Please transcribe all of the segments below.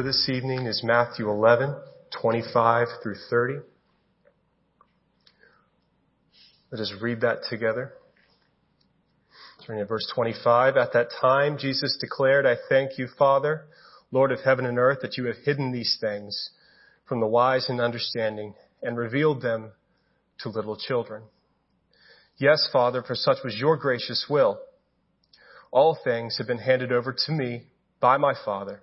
for this evening is Matthew 11, 25 through 30. Let us read that together. Turning to verse 25. At that time, Jesus declared, I thank you, Father, Lord of heaven and earth, that you have hidden these things from the wise and understanding and revealed them to little children. Yes, Father, for such was your gracious will. All things have been handed over to me by my Father,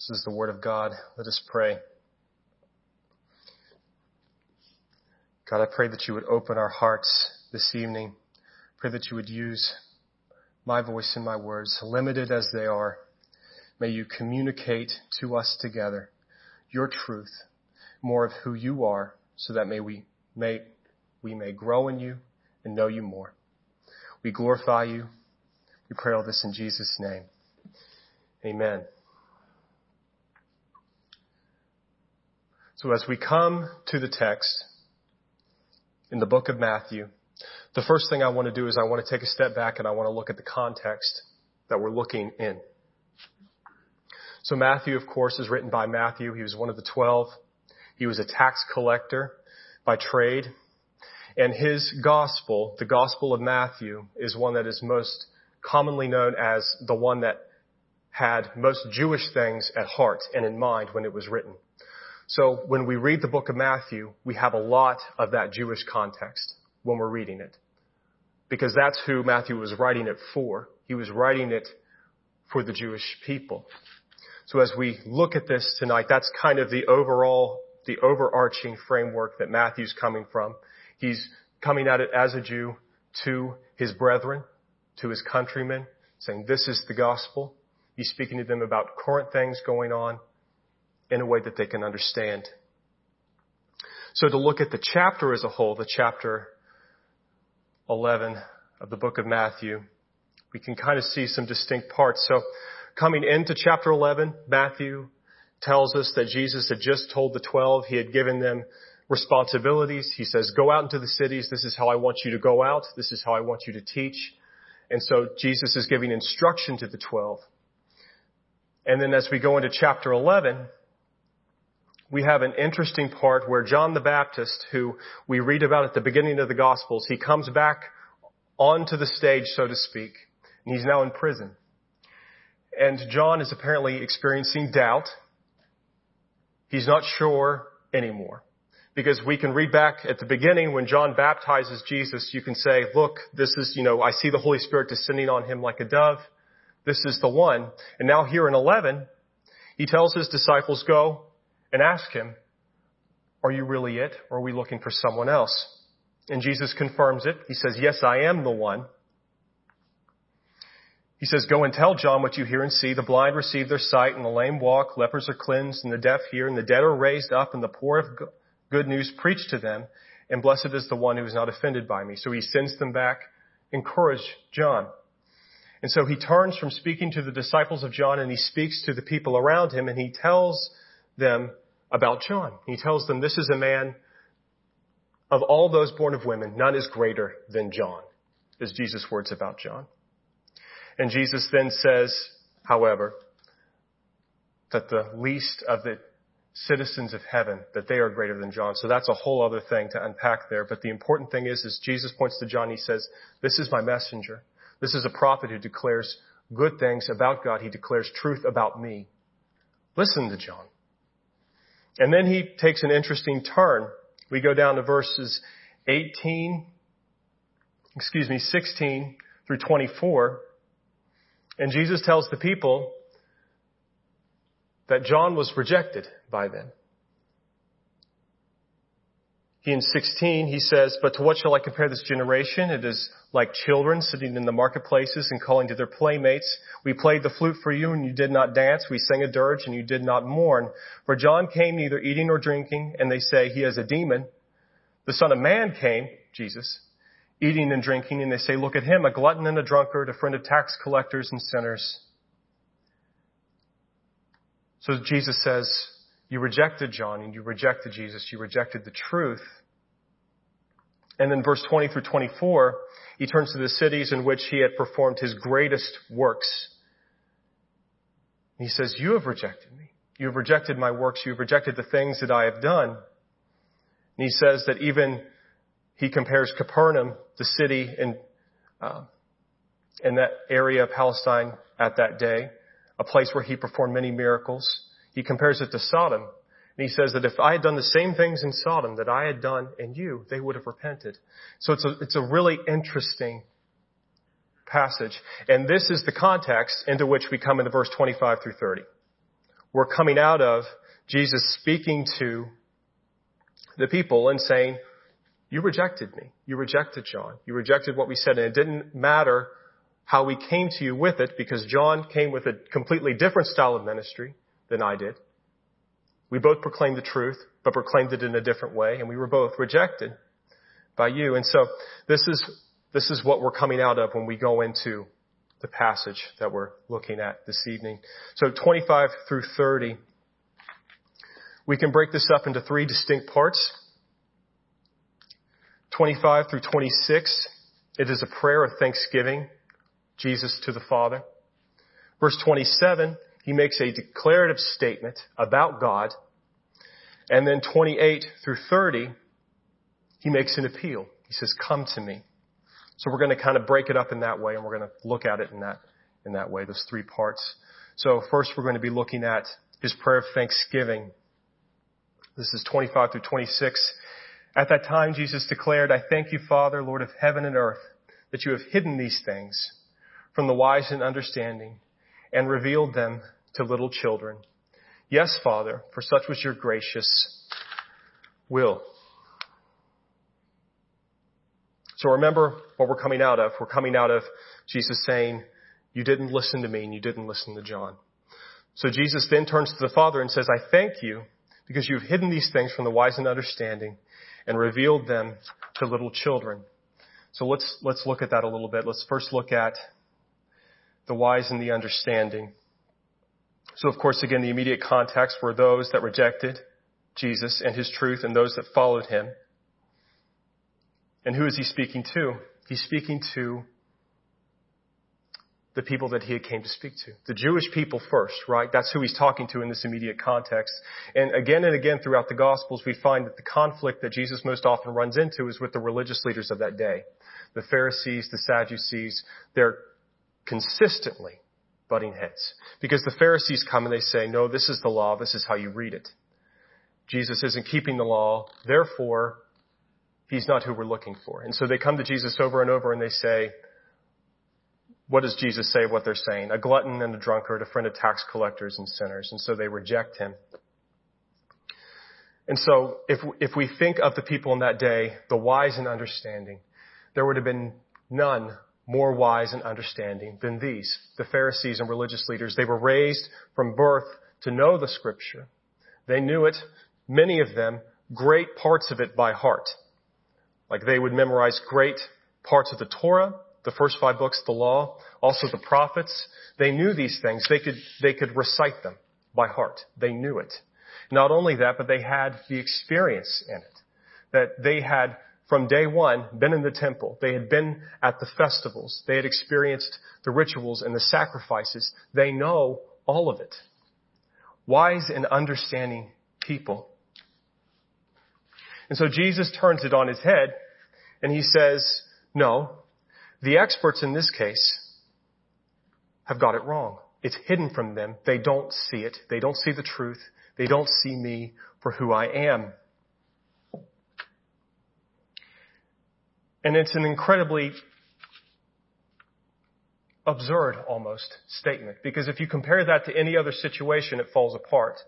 This is the word of God. Let us pray. God, I pray that you would open our hearts this evening. Pray that you would use my voice and my words, limited as they are. May you communicate to us together your truth, more of who you are, so that may we may we may grow in you and know you more. We glorify you. We pray all this in Jesus' name. Amen. So as we come to the text in the book of Matthew, the first thing I want to do is I want to take a step back and I want to look at the context that we're looking in. So Matthew, of course, is written by Matthew. He was one of the twelve. He was a tax collector by trade. And his gospel, the gospel of Matthew, is one that is most commonly known as the one that had most Jewish things at heart and in mind when it was written. So when we read the book of Matthew, we have a lot of that Jewish context when we're reading it. Because that's who Matthew was writing it for. He was writing it for the Jewish people. So as we look at this tonight, that's kind of the overall, the overarching framework that Matthew's coming from. He's coming at it as a Jew to his brethren, to his countrymen, saying this is the gospel. He's speaking to them about current things going on in a way that they can understand. So to look at the chapter as a whole, the chapter 11 of the book of Matthew, we can kind of see some distinct parts. So coming into chapter 11, Matthew tells us that Jesus had just told the 12, he had given them responsibilities. He says, go out into the cities. This is how I want you to go out. This is how I want you to teach. And so Jesus is giving instruction to the 12. And then as we go into chapter 11, we have an interesting part where John the Baptist, who we read about at the beginning of the Gospels, he comes back onto the stage, so to speak, and he's now in prison. And John is apparently experiencing doubt. He's not sure anymore. Because we can read back at the beginning when John baptizes Jesus, you can say, look, this is, you know, I see the Holy Spirit descending on him like a dove. This is the one. And now here in 11, he tells his disciples, go and ask him, are you really it? Or are we looking for someone else? And Jesus confirms it. He says, yes, I am the one. He says, go and tell John what you hear and see. The blind receive their sight and the lame walk, lepers are cleansed and the deaf hear and the dead are raised up and the poor have good news preached to them. And blessed is the one who is not offended by me. So he sends them back. Encourage John. And so he turns from speaking to the disciples of John and he speaks to the people around him and he tells them about John. He tells them this is a man of all those born of women, none is greater than John, is Jesus' words about John. And Jesus then says, however, that the least of the citizens of heaven, that they are greater than John. So that's a whole other thing to unpack there. But the important thing is, is Jesus points to John, he says, this is my messenger. This is a prophet who declares good things about God. He declares truth about me. Listen to John. And then he takes an interesting turn. We go down to verses 18, excuse me, 16 through 24. And Jesus tells the people that John was rejected by them. He in 16, he says, But to what shall I compare this generation? It is like children sitting in the marketplaces and calling to their playmates. We played the flute for you and you did not dance. We sang a dirge and you did not mourn. For John came neither eating nor drinking, and they say he has a demon. The Son of Man came, Jesus, eating and drinking, and they say, look at him, a glutton and a drunkard, a friend of tax collectors and sinners. So Jesus says, you rejected John and you rejected Jesus. You rejected the truth. And then verse 20 through 24, he turns to the cities in which he had performed his greatest works. He says, you have rejected me. You have rejected my works. You have rejected the things that I have done. And he says that even he compares Capernaum, the city in, uh, in that area of Palestine at that day, a place where he performed many miracles. He compares it to Sodom. And he says that if I had done the same things in Sodom that I had done in you, they would have repented. So it's a, it's a really interesting passage. And this is the context into which we come into verse 25 through 30. We're coming out of Jesus speaking to the people and saying, you rejected me. You rejected John. You rejected what we said. And it didn't matter how we came to you with it because John came with a completely different style of ministry than I did. We both proclaimed the truth, but proclaimed it in a different way, and we were both rejected by you. And so this is, this is what we're coming out of when we go into the passage that we're looking at this evening. So 25 through 30, we can break this up into three distinct parts. 25 through 26, it is a prayer of thanksgiving, Jesus to the Father. Verse 27, he makes a declarative statement about God. And then 28 through 30, he makes an appeal. He says, come to me. So we're going to kind of break it up in that way and we're going to look at it in that, in that way, those three parts. So first we're going to be looking at his prayer of thanksgiving. This is 25 through 26. At that time Jesus declared, I thank you, Father, Lord of heaven and earth, that you have hidden these things from the wise and understanding and revealed them to little children. Yes, Father, for such was your gracious will. So remember what we're coming out of. We're coming out of Jesus saying, you didn't listen to me and you didn't listen to John. So Jesus then turns to the Father and says, I thank you because you've hidden these things from the wise and understanding and revealed them to little children. So let's, let's look at that a little bit. Let's first look at the wise and the understanding. So of course, again, the immediate context were those that rejected Jesus and his truth and those that followed him. And who is he speaking to? He's speaking to the people that he came to speak to. The Jewish people first, right? That's who he's talking to in this immediate context. And again and again throughout the Gospels, we find that the conflict that Jesus most often runs into is with the religious leaders of that day. The Pharisees, the Sadducees, they're consistently butting heads. Because the Pharisees come and they say, no, this is the law, this is how you read it. Jesus isn't keeping the law, therefore, he's not who we're looking for. And so they come to Jesus over and over and they say, what does Jesus say what they're saying? A glutton and a drunkard, a friend of tax collectors and sinners. And so they reject him. And so if, if we think of the people in that day, the wise and understanding, there would have been none more wise and understanding than these, the Pharisees and religious leaders. They were raised from birth to know the scripture. They knew it, many of them, great parts of it by heart. Like they would memorize great parts of the Torah, the first five books, the law, also the prophets. They knew these things. They could, they could recite them by heart. They knew it. Not only that, but they had the experience in it. That they had from day one been in the temple. They had been at the festivals. They had experienced the rituals and the sacrifices. They know all of it. Wise and understanding people. And so Jesus turns it on his head and he says, no, the experts in this case have got it wrong. It's hidden from them. They don't see it. They don't see the truth. They don't see me for who I am. And it's an incredibly absurd almost statement because if you compare that to any other situation, it falls apart.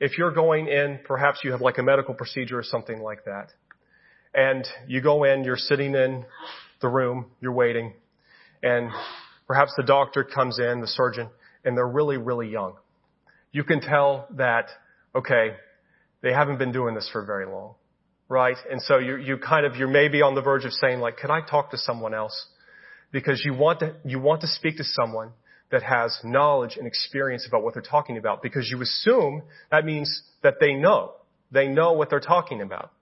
If you're going in, perhaps you have like a medical procedure or something like that, And you go in, you're sitting in the room, you're waiting, and perhaps the doctor comes in, the surgeon, and they're really, really young. You can tell that, okay, they haven't been doing this for very long, right? And so you, you kind of, you're maybe on the verge of saying like, can I talk to someone else? Because you want to, you want to speak to someone that has knowledge and experience about what they're talking about because you assume that means that they know. They know what they're talking about.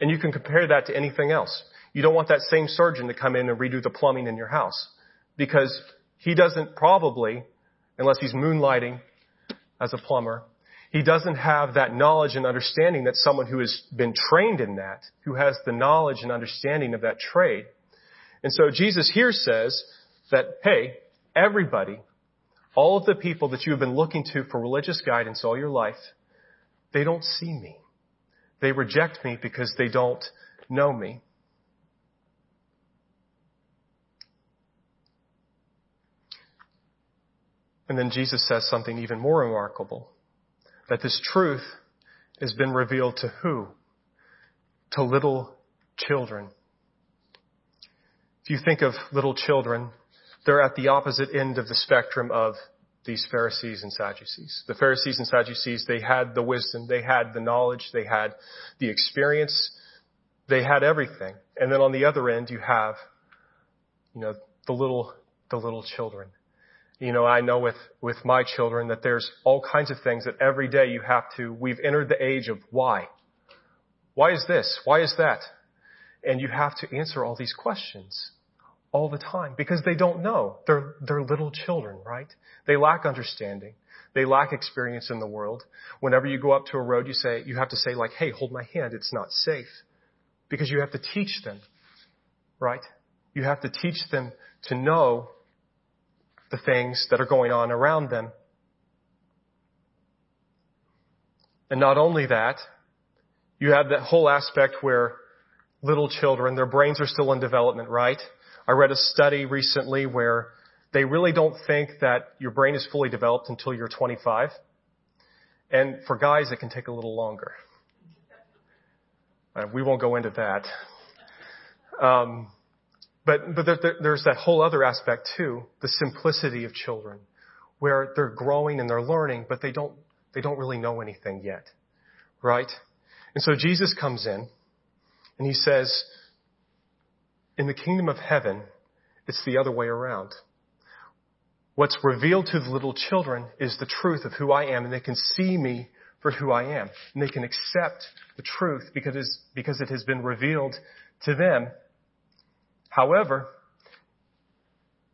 And you can compare that to anything else. You don't want that same surgeon to come in and redo the plumbing in your house because he doesn't probably, unless he's moonlighting as a plumber, he doesn't have that knowledge and understanding that someone who has been trained in that, who has the knowledge and understanding of that trade. And so Jesus here says that, hey, everybody, all of the people that you have been looking to for religious guidance all your life, they don't see me. They reject me because they don't know me. And then Jesus says something even more remarkable. That this truth has been revealed to who? To little children. If you think of little children, they're at the opposite end of the spectrum of these Pharisees and Sadducees. The Pharisees and Sadducees, they had the wisdom, they had the knowledge, they had the experience, they had everything. And then on the other end, you have, you know, the little, the little children. You know, I know with, with my children that there's all kinds of things that every day you have to, we've entered the age of why. Why is this? Why is that? And you have to answer all these questions all the time because they don't know. They're, they're little children, right? They lack understanding. They lack experience in the world. Whenever you go up to a road, you say, you have to say like, hey, hold my hand. It's not safe. Because you have to teach them, right? You have to teach them to know the things that are going on around them. And not only that, you have that whole aspect where little children, their brains are still in development, right? I read a study recently where they really don't think that your brain is fully developed until you're 25. And for guys, it can take a little longer. Uh, we won't go into that. Um, but, but there, there's that whole other aspect too, the simplicity of children, where they're growing and they're learning, but they don't, they don't really know anything yet. Right? And so Jesus comes in and he says, in the kingdom of heaven, it's the other way around. What's revealed to the little children is the truth of who I am and they can see me for who I am. And they can accept the truth because, because it has been revealed to them However,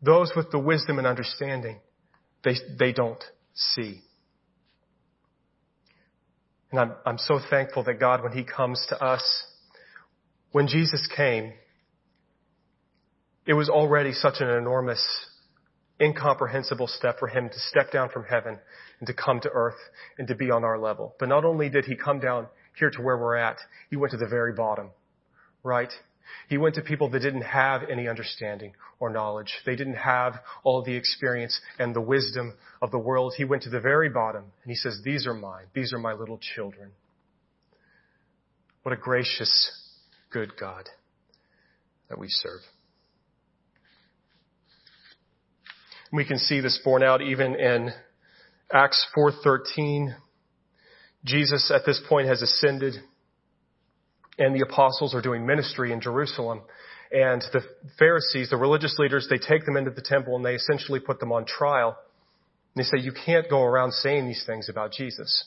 those with the wisdom and understanding, they, they don't see. And I'm, I'm so thankful that God, when He comes to us, when Jesus came, it was already such an enormous, incomprehensible step for Him to step down from heaven and to come to earth and to be on our level. But not only did He come down here to where we're at, He went to the very bottom, right? He went to people that didn't have any understanding or knowledge. They didn't have all the experience and the wisdom of the world. He went to the very bottom and he says, these are mine. These are my little children. What a gracious, good God that we serve. We can see this borne out even in Acts 4:13. Jesus at this point has ascended and the apostles are doing ministry in Jerusalem. And the Pharisees, the religious leaders, they take them into the temple and they essentially put them on trial. And they say, you can't go around saying these things about Jesus.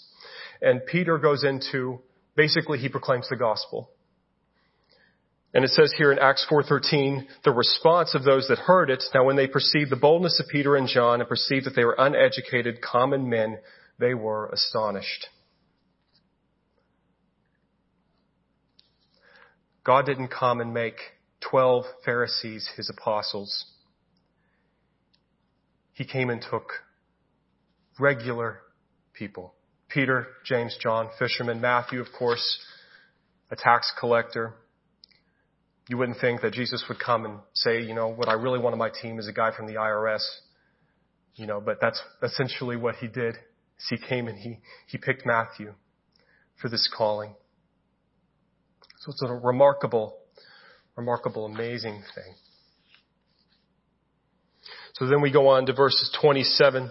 And Peter goes into, basically he proclaims the gospel. And it says here in Acts 4:13, the response of those that heard it, now when they perceived the boldness of Peter and John and perceived that they were uneducated common men, they were astonished. God didn't come and make 12 Pharisees his apostles. He came and took regular people. Peter, James, John, fishermen, Matthew, of course, a tax collector. You wouldn't think that Jesus would come and say, you know, what I really want on my team is a guy from the IRS. You know, but that's essentially what he did. He came and he, he picked Matthew for this calling. So it's a remarkable, remarkable, amazing thing. So then we go on to verses 27,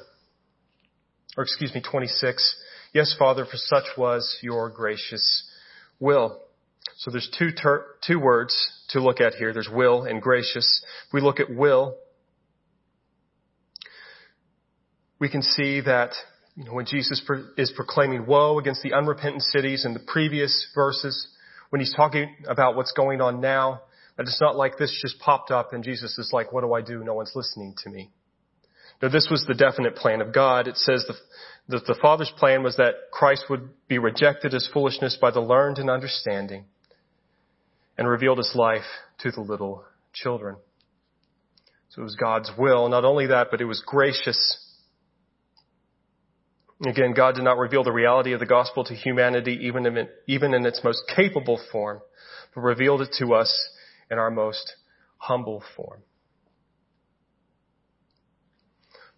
or excuse me, 26. Yes, Father, for such was your gracious will. So there's two ter- two words to look at here. There's will and gracious. If we look at will, we can see that you know, when Jesus is proclaiming woe against the unrepentant cities in the previous verses, when he's talking about what's going on now, that it's not like this just popped up and Jesus is like, what do I do? No one's listening to me. No, this was the definite plan of God. It says the, that the Father's plan was that Christ would be rejected as foolishness by the learned and understanding and revealed his life to the little children. So it was God's will. Not only that, but it was gracious. Again, God did not reveal the reality of the gospel to humanity even in, even in its most capable form, but revealed it to us in our most humble form.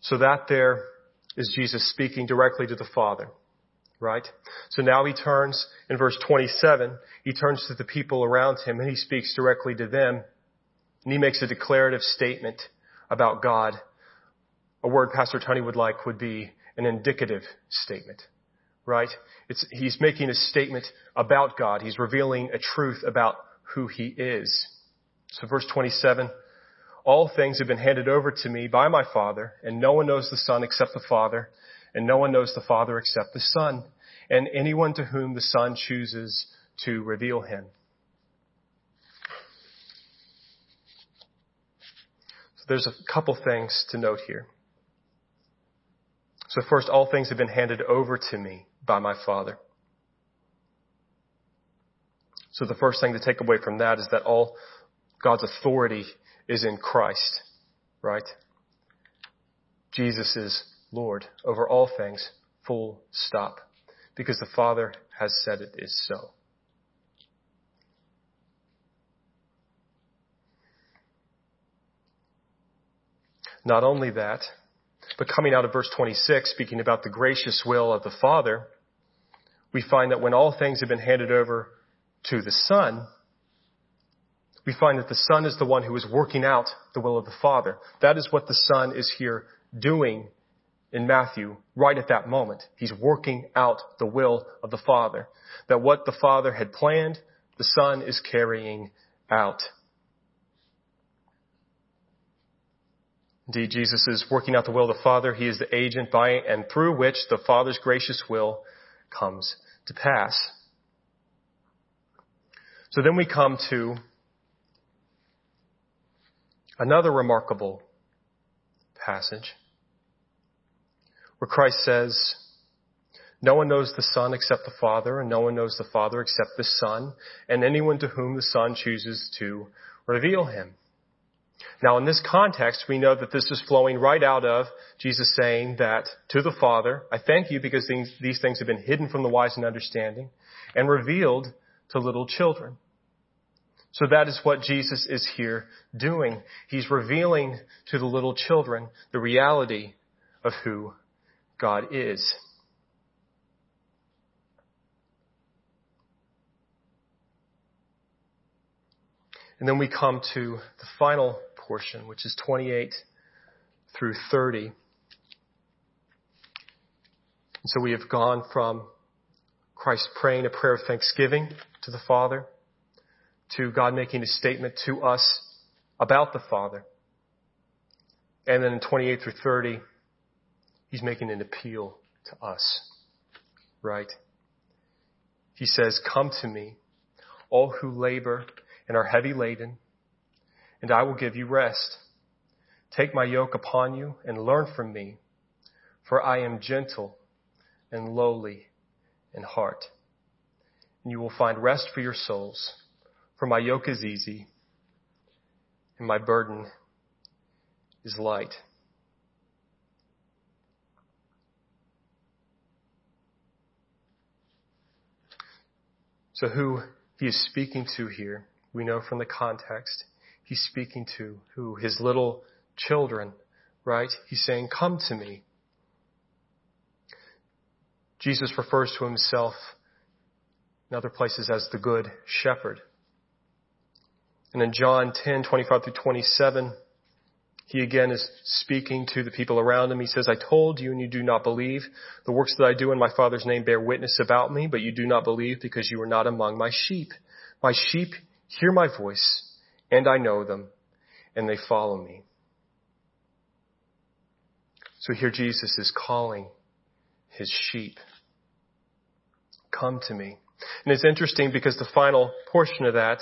So that there is Jesus speaking directly to the Father. Right? So now he turns in verse 27, he turns to the people around him and he speaks directly to them and he makes a declarative statement about God. A word Pastor Tony would like would be an indicative statement. Right? It's, he's making a statement about God. He's revealing a truth about who he is. So verse 27, all things have been handed over to me by my Father, and no one knows the Son except the Father, and no one knows the Father except the Son, and anyone to whom the Son chooses to reveal him. So there's a couple things to note here. So first, all things have been handed over to me by my Father. So the first thing to take away from that is that all God's authority is in Christ, right? Jesus is Lord over all things, full stop, because the Father has said it is so. Not only that, but coming out of verse 26, speaking about the gracious will of the Father, we find that when all things have been handed over to the Son, we find that the Son is the one who is working out the will of the Father. That is what the Son is here doing in Matthew right at that moment. He's working out the will of the Father. That what the Father had planned, the Son is carrying out. Indeed, Jesus is working out the will of the Father. He is the agent by and through which the Father's gracious will comes to pass. So then we come to Another remarkable passage where Christ says, no one knows the Son except the Father, and no one knows the Father except the Son, and anyone to whom the Son chooses to reveal him. Now in this context, we know that this is flowing right out of Jesus saying that to the Father, I thank you because these, things have been hidden from the wise and understanding and revealed to little children. So that is what Jesus is here doing. He's revealing to the little children the reality of who God is. And then we come to the final portion, which is 28 through 30. And so we have gone from Christ praying a prayer of thanksgiving to the Father to God making a statement to us about the Father. And then in 28 through 30, he's making an appeal to us. Right? He says, Come to me, all who labor and are heavy laden, and I will give you rest. Take my yoke upon you and learn from me, for I am gentle and lowly in heart. And you will find rest for your souls. For my yoke is easy and my burden is light. So who he is speaking to here, we know from the context, he's speaking to who? His little children, right? He's saying, come to me. Jesus refers to himself in other places as the good shepherd. And in John 10, 25 through 27, he again is speaking to the people around him. He says, I told you and you do not believe. The works that I do in my Father's name bear witness about me, but you do not believe because you are not among my sheep. My sheep hear my voice and I know them and they follow me. So here Jesus is calling his sheep. Come to me. And it's interesting because the final portion of that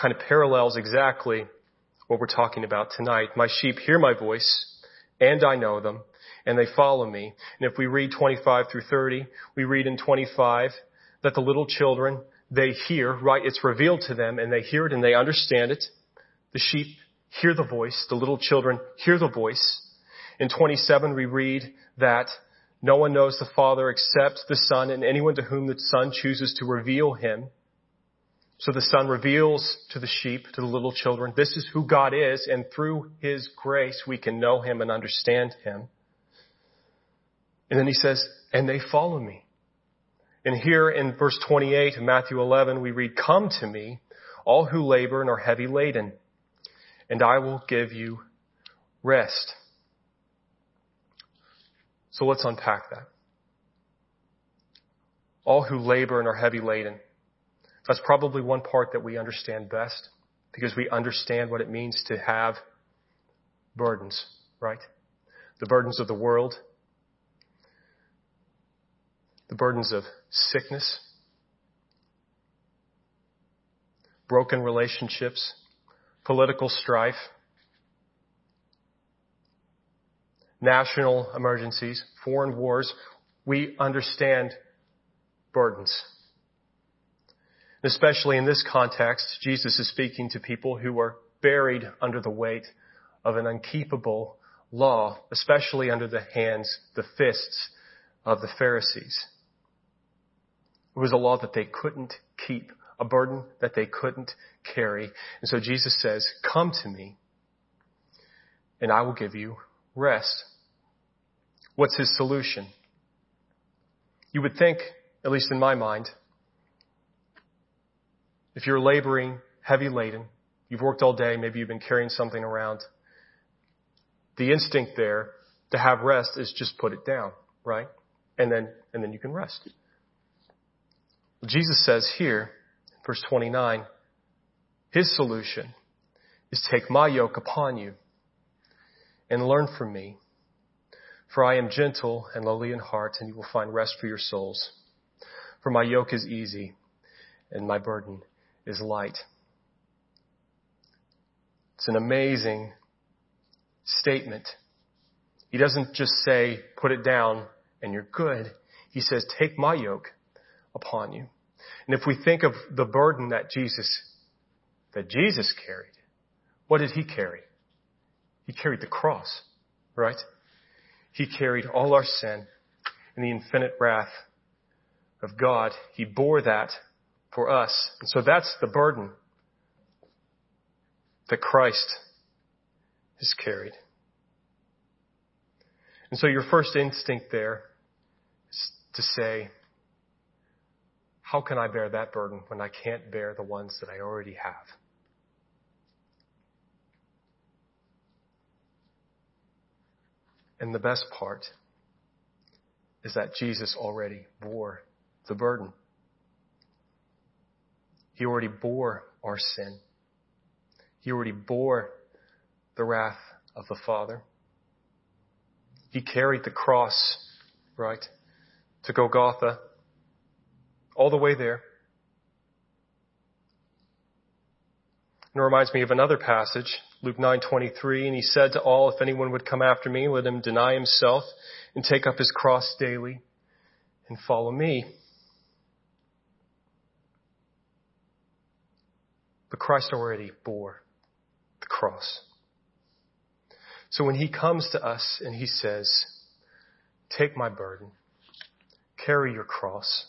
kind of parallels exactly what we're talking about tonight. My sheep hear my voice and I know them and they follow me. And if we read 25 through 30, we read in 25 that the little children, they hear, right? It's revealed to them and they hear it and they understand it. The sheep hear the voice. The little children hear the voice. In 27, we read that no one knows the Father except the Son and anyone to whom the Son chooses to reveal him. So the Son reveals to the sheep, to the little children, this is who God is, and through His grace we can know Him and understand Him. And then He says, and they follow me. And here in verse 28 of Matthew 11, we read, Come to me, all who labor and are heavy laden, and I will give you rest. So let's unpack that. All who labor and are heavy laden. That's probably one part that we understand best because we understand what it means to have burdens, right? The burdens of the world, the burdens of sickness, broken relationships, political strife, national emergencies, foreign wars, we understand burdens. Especially in this context, Jesus is speaking to people who are buried under the weight of an unkeepable law, especially under the hands, the fists of the Pharisees. It was a law that they couldn't keep, a burden that they couldn't carry. And so Jesus says, come to me and I will give you rest. What's his solution? You would think, at least in my mind, if you're laboring, heavy laden, you've worked all day, maybe you've been carrying something around, the instinct there to have rest is just put it down, right? And then, and then you can rest. Jesus says here, verse 29, his solution is take my yoke upon you and learn from me, for I am gentle and lowly in heart, and you will find rest for your souls. For my yoke is easy, and my burden is light. It's an amazing statement. He doesn't just say, put it down and you're good. He says, take my yoke upon you. And if we think of the burden that Jesus, that Jesus carried, what did he carry? He carried the cross, right? He carried all our sin and the infinite wrath of God. He bore that for us. And so that's the burden that Christ has carried. And so your first instinct there is to say, how can I bear that burden when I can't bear the ones that I already have? And the best part is that Jesus already bore the burden. He already bore our sin. He already bore the wrath of the Father. He carried the cross, right, to Golgotha, all the way there. And it reminds me of another passage, Luke 9:23, and he said to all, if anyone would come after me, let him deny himself and take up his cross daily and follow me. But Christ already bore the cross. So when he comes to us and he says, take my burden, carry your cross,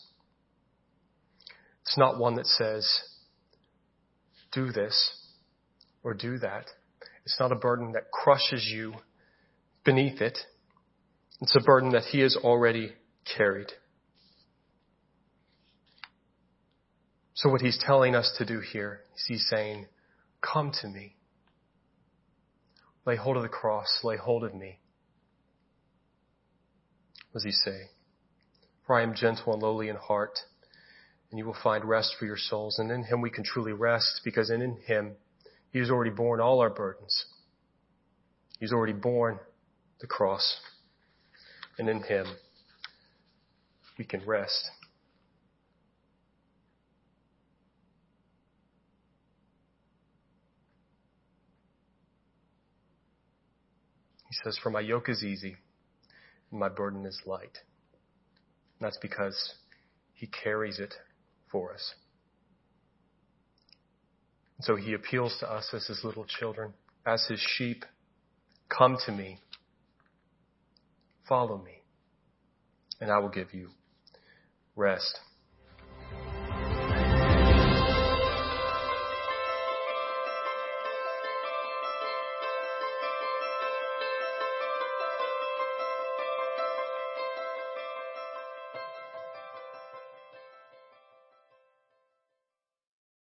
it's not one that says, do this or do that. It's not a burden that crushes you beneath it. It's a burden that he has already carried. So what he's telling us to do here is he's saying, Come to me. Lay hold of the cross. Lay hold of me. What does he say? For I am gentle and lowly in heart, and you will find rest for your souls. And in him we can truly rest because in him he has already borne all our burdens. He's already borne the cross. And in him we can rest. He says, For my yoke is easy and my burden is light. And that's because he carries it for us. And so he appeals to us as his little children, as his sheep. Come to me. Follow me. And I will give you rest.